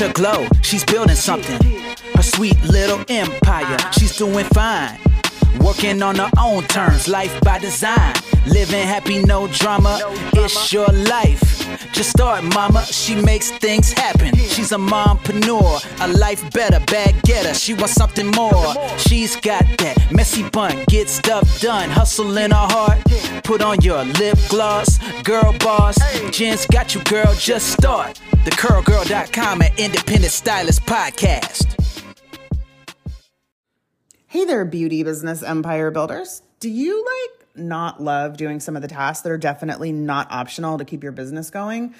her glow. She's building something. Her sweet little empire. She's doing fine. Working on her own terms, life by design. Living happy, no drama. It's your life. Just start, mama. She makes things happen. She's a mompreneur, a life better, bag getter. She wants something more. She's got that messy bun, get stuff done. Hustle in her heart. Put on your lip gloss, girl boss. Jen's got you, girl. Just start. TheCurlGirl.com and Independent Stylist Podcast. Hey there, beauty business empire builders. Do you like not love doing some of the tasks that are definitely not optional to keep your business going?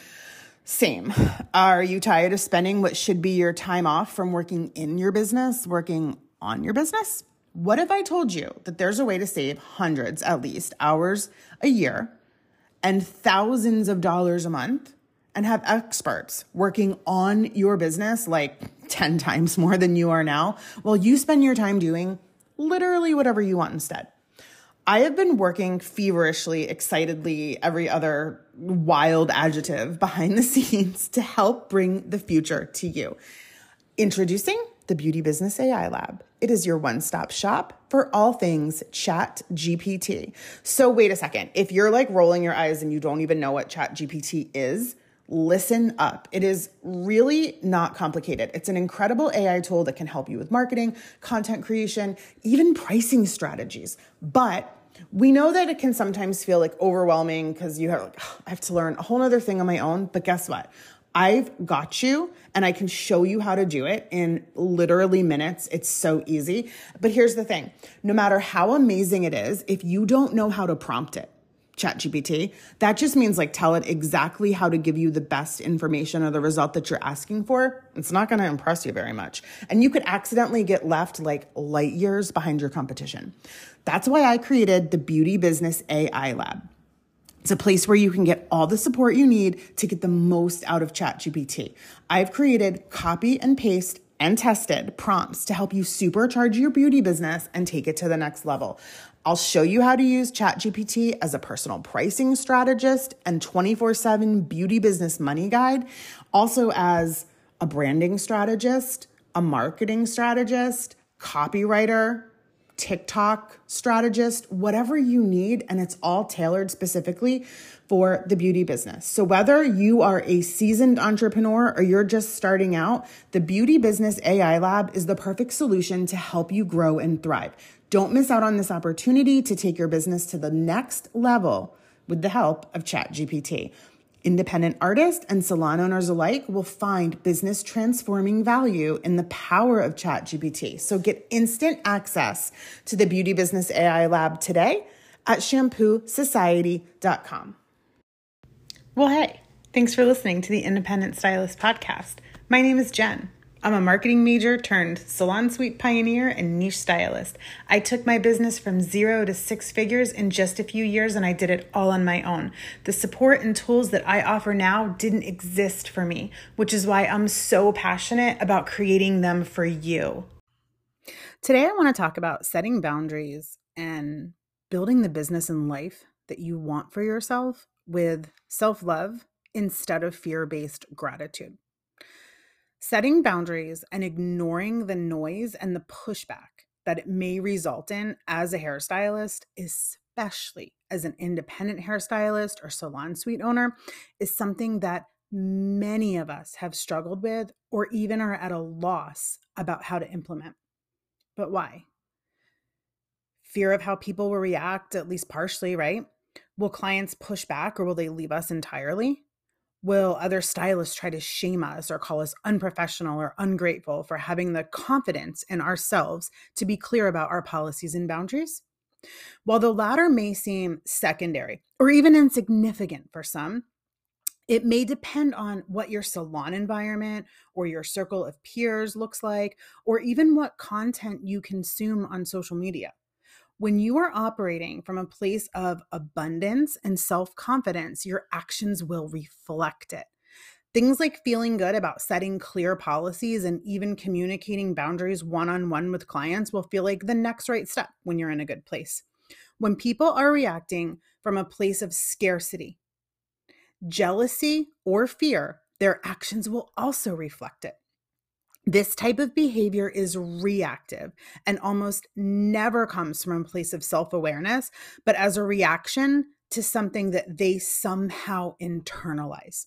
Same. Are you tired of spending what should be your time off from working in your business, working on your business? What if I told you that there's a way to save hundreds, at least, hours a year and thousands of dollars a month and have experts working on your business like 10 times more than you are now while you spend your time doing literally whatever you want instead. I have been working feverishly, excitedly, every other wild adjective behind the scenes to help bring the future to you. Introducing the Beauty Business AI Lab. It is your one stop shop for all things Chat GPT. So, wait a second. If you're like rolling your eyes and you don't even know what Chat GPT is, listen up. It is really not complicated. It's an incredible AI tool that can help you with marketing, content creation, even pricing strategies. But we know that it can sometimes feel like overwhelming because you have like, I have to learn a whole other thing on my own. But guess what? I've got you and I can show you how to do it in literally minutes. It's so easy. But here's the thing no matter how amazing it is, if you don't know how to prompt it, ChatGPT, that just means like tell it exactly how to give you the best information or the result that you're asking for. It's not going to impress you very much. And you could accidentally get left like light years behind your competition. That's why I created the Beauty Business AI Lab. It's a place where you can get all the support you need to get the most out of ChatGPT. I've created copy and paste and tested prompts to help you supercharge your beauty business and take it to the next level. I'll show you how to use ChatGPT as a personal pricing strategist and 24 7 beauty business money guide, also as a branding strategist, a marketing strategist, copywriter, TikTok strategist, whatever you need. And it's all tailored specifically for the beauty business. So whether you are a seasoned entrepreneur or you're just starting out, the Beauty Business AI Lab is the perfect solution to help you grow and thrive. Don't miss out on this opportunity to take your business to the next level with the help of ChatGPT. Independent artists and salon owners alike will find business transforming value in the power of ChatGPT. So get instant access to the Beauty Business AI Lab today at shampoosociety.com. Well, hey, thanks for listening to the Independent Stylist Podcast. My name is Jen. I'm a marketing major turned salon suite pioneer and niche stylist. I took my business from zero to six figures in just a few years and I did it all on my own. The support and tools that I offer now didn't exist for me, which is why I'm so passionate about creating them for you. Today, I want to talk about setting boundaries and building the business and life that you want for yourself with self love instead of fear based gratitude. Setting boundaries and ignoring the noise and the pushback that it may result in as a hairstylist, especially as an independent hairstylist or salon suite owner, is something that many of us have struggled with or even are at a loss about how to implement. But why? Fear of how people will react, at least partially, right? Will clients push back or will they leave us entirely? Will other stylists try to shame us or call us unprofessional or ungrateful for having the confidence in ourselves to be clear about our policies and boundaries? While the latter may seem secondary or even insignificant for some, it may depend on what your salon environment or your circle of peers looks like, or even what content you consume on social media. When you are operating from a place of abundance and self confidence, your actions will reflect it. Things like feeling good about setting clear policies and even communicating boundaries one on one with clients will feel like the next right step when you're in a good place. When people are reacting from a place of scarcity, jealousy, or fear, their actions will also reflect it. This type of behavior is reactive and almost never comes from a place of self awareness, but as a reaction to something that they somehow internalize.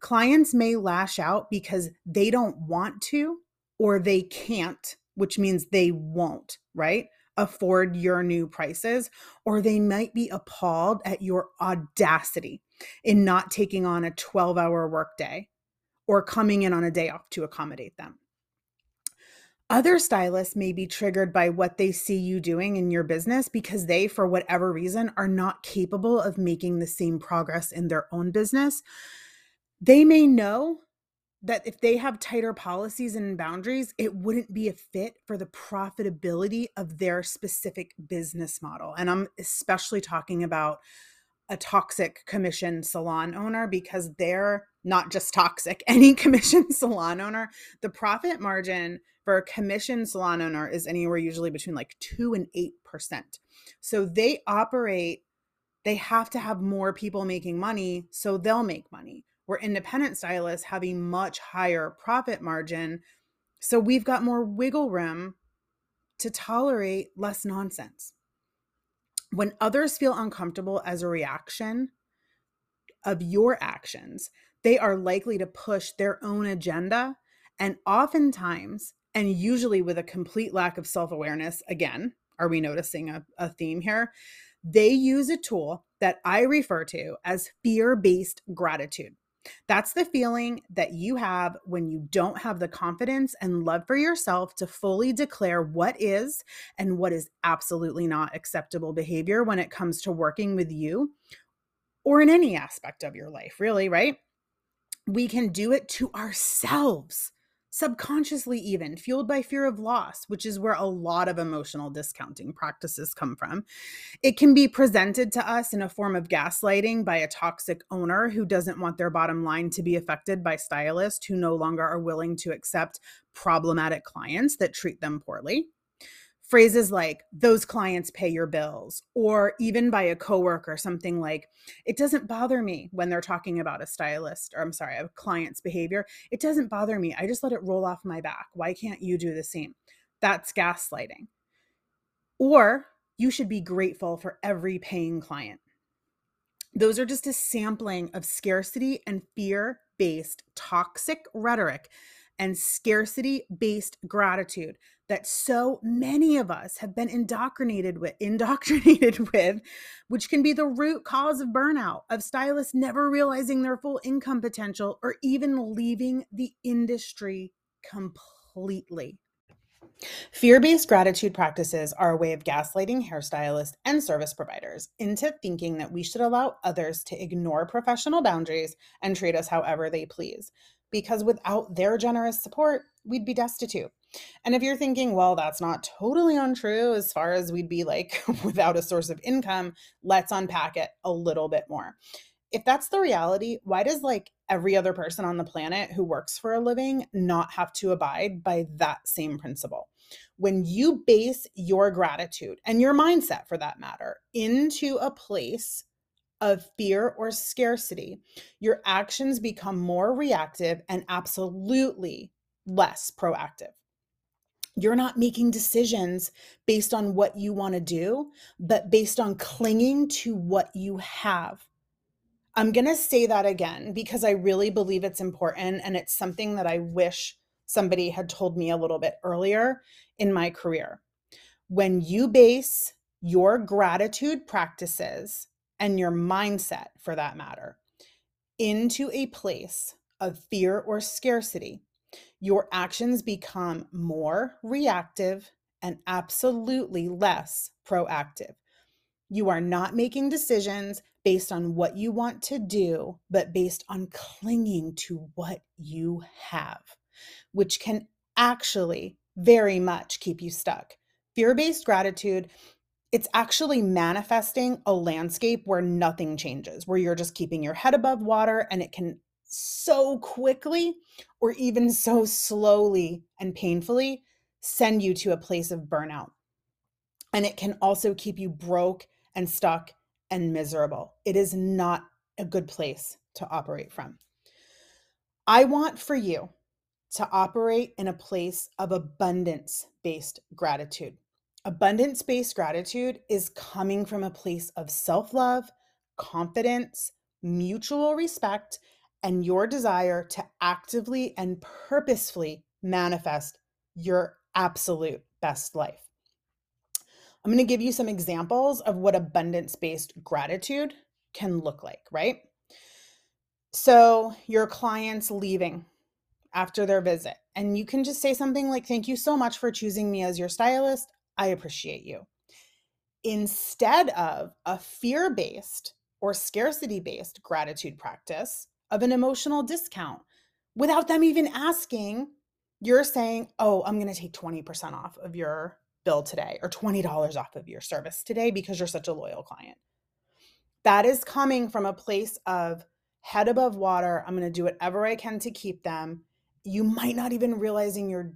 Clients may lash out because they don't want to or they can't, which means they won't, right? Afford your new prices, or they might be appalled at your audacity in not taking on a 12 hour workday or coming in on a day off to accommodate them. Other stylists may be triggered by what they see you doing in your business because they, for whatever reason, are not capable of making the same progress in their own business. They may know that if they have tighter policies and boundaries, it wouldn't be a fit for the profitability of their specific business model. And I'm especially talking about a toxic commission salon owner because they're not just toxic. Any commission salon owner, the profit margin for a commission salon owner is anywhere usually between like 2 and 8%. So they operate they have to have more people making money so they'll make money. Where independent stylists have a much higher profit margin, so we've got more wiggle room to tolerate less nonsense. When others feel uncomfortable as a reaction of your actions, they are likely to push their own agenda and oftentimes and usually with a complete lack of self awareness. Again, are we noticing a, a theme here? They use a tool that I refer to as fear based gratitude. That's the feeling that you have when you don't have the confidence and love for yourself to fully declare what is and what is absolutely not acceptable behavior when it comes to working with you or in any aspect of your life, really, right? We can do it to ourselves subconsciously, even fueled by fear of loss, which is where a lot of emotional discounting practices come from. It can be presented to us in a form of gaslighting by a toxic owner who doesn't want their bottom line to be affected by stylists who no longer are willing to accept problematic clients that treat them poorly phrases like those clients pay your bills or even by a coworker something like it doesn't bother me when they're talking about a stylist or I'm sorry a client's behavior. It doesn't bother me. I just let it roll off my back. Why can't you do the same? That's gaslighting. Or you should be grateful for every paying client. Those are just a sampling of scarcity and fear based toxic rhetoric and scarcity based gratitude that so many of us have been indoctrinated with indoctrinated with which can be the root cause of burnout of stylists never realizing their full income potential or even leaving the industry completely. Fear based gratitude practices are a way of gaslighting hairstylists and service providers into thinking that we should allow others to ignore professional boundaries and treat us however they please because without their generous support, we'd be destitute. And if you're thinking, well, that's not totally untrue as far as we'd be like without a source of income, let's unpack it a little bit more. If that's the reality, why does like every other person on the planet who works for a living not have to abide by that same principle? When you base your gratitude and your mindset for that matter into a place of fear or scarcity, your actions become more reactive and absolutely less proactive. You're not making decisions based on what you want to do, but based on clinging to what you have. I'm going to say that again because I really believe it's important and it's something that I wish somebody had told me a little bit earlier in my career. When you base your gratitude practices and your mindset, for that matter, into a place of fear or scarcity, your actions become more reactive and absolutely less proactive. You are not making decisions based on what you want to do, but based on clinging to what you have, which can actually very much keep you stuck. Fear based gratitude it's actually manifesting a landscape where nothing changes, where you're just keeping your head above water and it can so quickly or even so slowly and painfully send you to a place of burnout. And it can also keep you broke and stuck and miserable. It is not a good place to operate from. I want for you to operate in a place of abundance based gratitude. Abundance based gratitude is coming from a place of self love, confidence, mutual respect, and your desire to actively and purposefully manifest your absolute best life. I'm going to give you some examples of what abundance based gratitude can look like, right? So, your client's leaving after their visit, and you can just say something like, Thank you so much for choosing me as your stylist. I appreciate you. Instead of a fear based or scarcity based gratitude practice of an emotional discount without them even asking, you're saying, Oh, I'm going to take 20% off of your bill today or $20 off of your service today because you're such a loyal client. That is coming from a place of head above water. I'm going to do whatever I can to keep them. You might not even realizing you're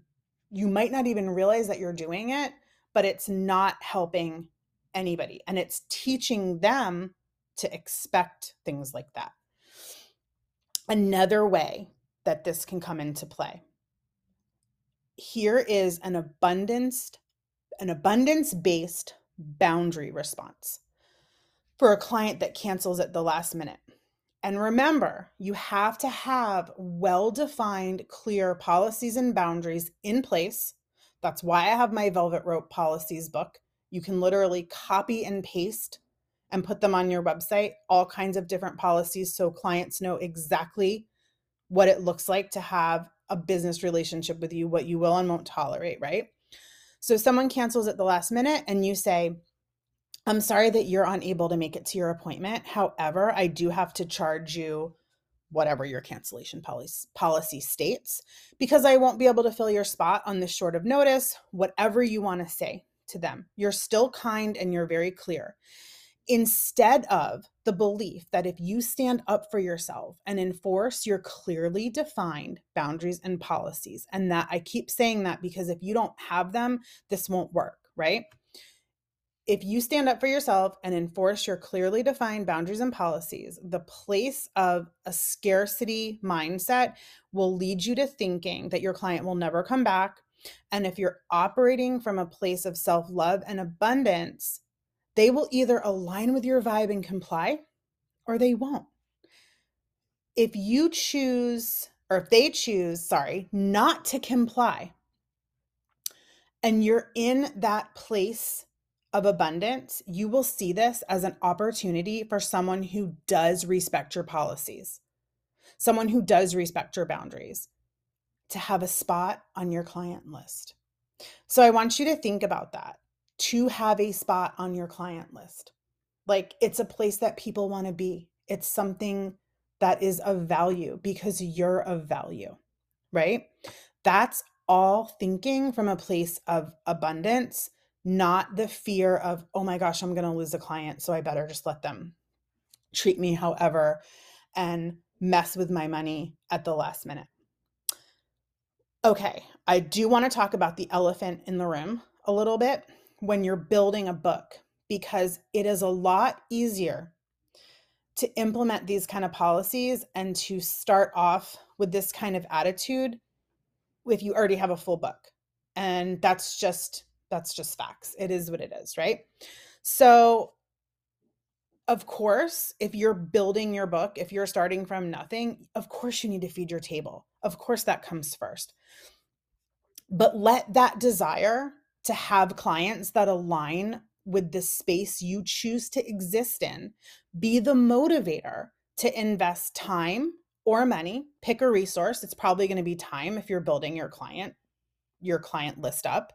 you might not even realize that you're doing it, but it's not helping anybody and it's teaching them to expect things like that. Another way that this can come into play. Here is an abundance an abundance based boundary response for a client that cancels at the last minute. And remember, you have to have well defined, clear policies and boundaries in place. That's why I have my Velvet Rope policies book. You can literally copy and paste and put them on your website, all kinds of different policies so clients know exactly what it looks like to have a business relationship with you, what you will and won't tolerate, right? So someone cancels at the last minute and you say, I'm sorry that you're unable to make it to your appointment. However, I do have to charge you whatever your cancellation policy, policy states because I won't be able to fill your spot on this short of notice, whatever you want to say to them. You're still kind and you're very clear instead of the belief that if you stand up for yourself and enforce your clearly defined boundaries and policies, and that I keep saying that because if you don't have them, this won't work, right? If you stand up for yourself and enforce your clearly defined boundaries and policies, the place of a scarcity mindset will lead you to thinking that your client will never come back. And if you're operating from a place of self love and abundance, they will either align with your vibe and comply or they won't. If you choose, or if they choose, sorry, not to comply, and you're in that place of abundance, you will see this as an opportunity for someone who does respect your policies, someone who does respect your boundaries, to have a spot on your client list. So I want you to think about that to have a spot on your client list. Like it's a place that people want to be. It's something that is of value because you're of value, right? That's all thinking from a place of abundance, not the fear of, oh my gosh, I'm going to lose a client. So I better just let them treat me however and mess with my money at the last minute. Okay, I do want to talk about the elephant in the room a little bit when you're building a book because it is a lot easier to implement these kind of policies and to start off with this kind of attitude if you already have a full book and that's just that's just facts it is what it is right so of course if you're building your book if you're starting from nothing of course you need to feed your table of course that comes first but let that desire to have clients that align with the space you choose to exist in. Be the motivator to invest time or money, pick a resource. It's probably going to be time if you're building your client your client list up.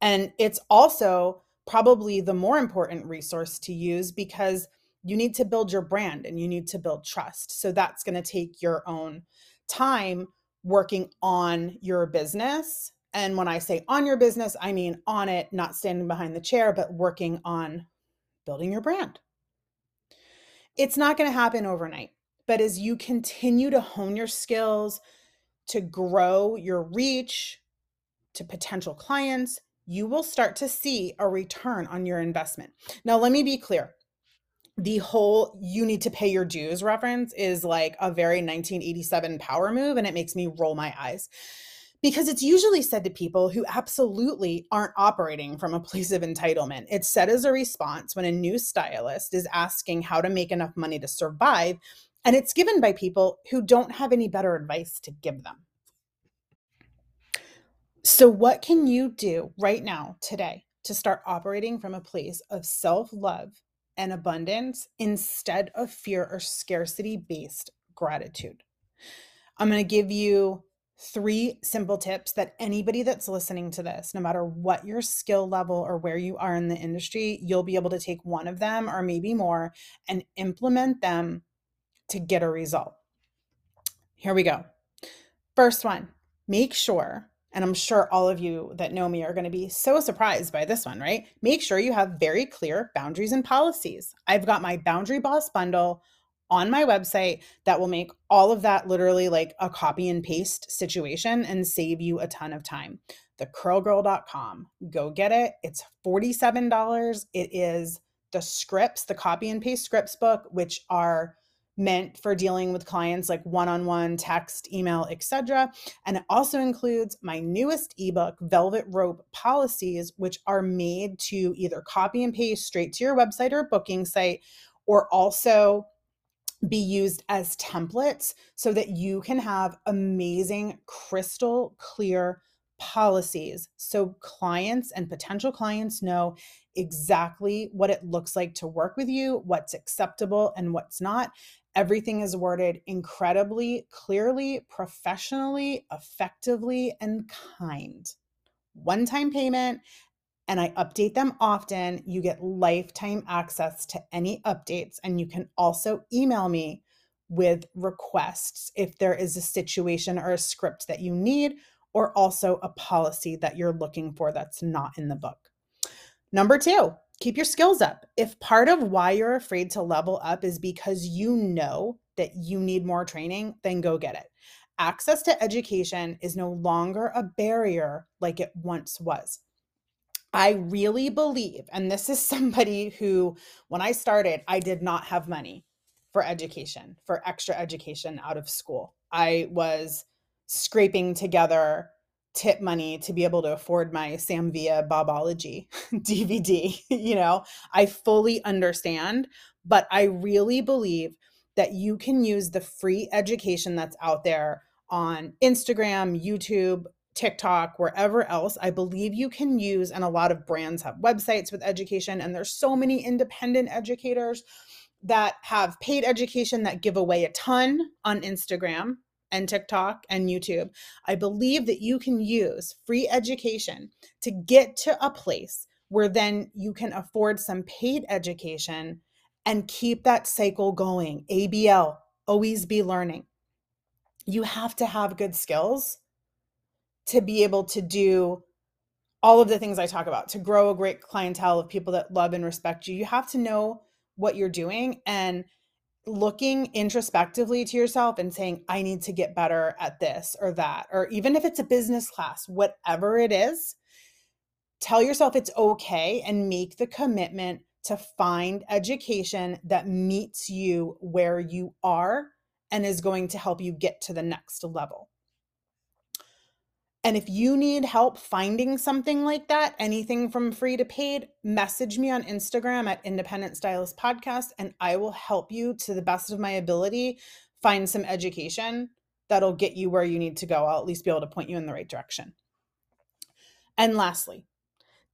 And it's also probably the more important resource to use because you need to build your brand and you need to build trust. So that's going to take your own time working on your business and when I say on your business, I mean on it, not standing behind the chair, but working on building your brand. It's not going to happen overnight, but as you continue to hone your skills, to grow your reach to potential clients, you will start to see a return on your investment. Now, let me be clear the whole you need to pay your dues reference is like a very 1987 power move and it makes me roll my eyes because it's usually said to people who absolutely aren't operating from a place of entitlement. It's said as a response when a new stylist is asking how to make enough money to survive, and it's given by people who don't have any better advice to give them. So, what can you do right now, today, to start operating from a place of self love and abundance instead of fear or scarcity based gratitude? I'm going to give you three simple tips that anybody that's listening to this, no matter what your skill level or where you are in the industry, you'll be able to take one of them or maybe more and implement them to get a result. Here we go. First one, make sure and I'm sure all of you that know me are going to be so surprised by this one, right? Make sure you have very clear boundaries and policies. I've got my Boundary Boss bundle on my website that will make all of that literally like a copy and paste situation and save you a ton of time. Thecurlgirl.com. Go get it. It's $47. It is the scripts, the copy and paste scripts book, which are meant for dealing with clients like one-on-one text email etc and it also includes my newest ebook velvet rope policies which are made to either copy and paste straight to your website or booking site or also be used as templates so that you can have amazing, crystal clear policies so clients and potential clients know exactly what it looks like to work with you, what's acceptable and what's not. Everything is worded incredibly clearly, professionally, effectively, and kind. One time payment and I update them often. You get lifetime access to any updates, and you can also email me with requests if there is a situation or a script that you need, or also a policy that you're looking for that's not in the book. Number two, keep your skills up. If part of why you're afraid to level up is because you know that you need more training, then go get it. Access to education is no longer a barrier like it once was. I really believe, and this is somebody who, when I started, I did not have money for education, for extra education out of school. I was scraping together tip money to be able to afford my Sam Villa Bobology DVD. you know, I fully understand, but I really believe that you can use the free education that's out there on Instagram, YouTube, TikTok, wherever else, I believe you can use, and a lot of brands have websites with education, and there's so many independent educators that have paid education that give away a ton on Instagram and TikTok and YouTube. I believe that you can use free education to get to a place where then you can afford some paid education and keep that cycle going. ABL, always be learning. You have to have good skills to be able to do all of the things I talk about to grow a great clientele of people that love and respect you. You have to know what you're doing and looking introspectively to yourself and saying, I need to get better at this or that, or even if it's a business class, whatever it is, tell yourself it's okay and make the commitment to find education that meets you where you are and is going to help you get to the next level. And if you need help finding something like that, anything from free to paid, message me on Instagram at Independent Stylist Podcast, and I will help you to the best of my ability find some education that'll get you where you need to go. I'll at least be able to point you in the right direction. And lastly,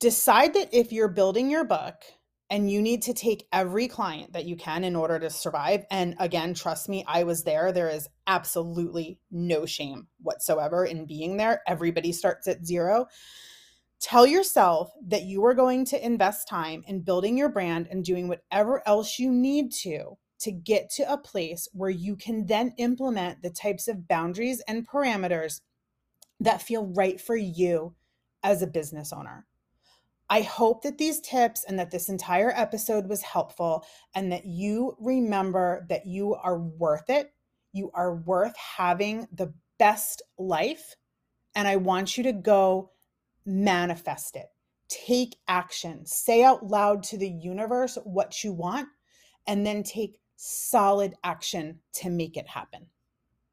decide that if you're building your book and you need to take every client that you can in order to survive. And again, trust me, I was there. There is absolutely no shame whatsoever in being there. Everybody starts at zero. Tell yourself that you are going to invest time in building your brand and doing whatever else you need to to get to a place where you can then implement the types of boundaries and parameters that feel right for you as a business owner. I hope that these tips and that this entire episode was helpful and that you remember that you are worth it. You are worth having the best life. And I want you to go manifest it. Take action. Say out loud to the universe what you want and then take solid action to make it happen.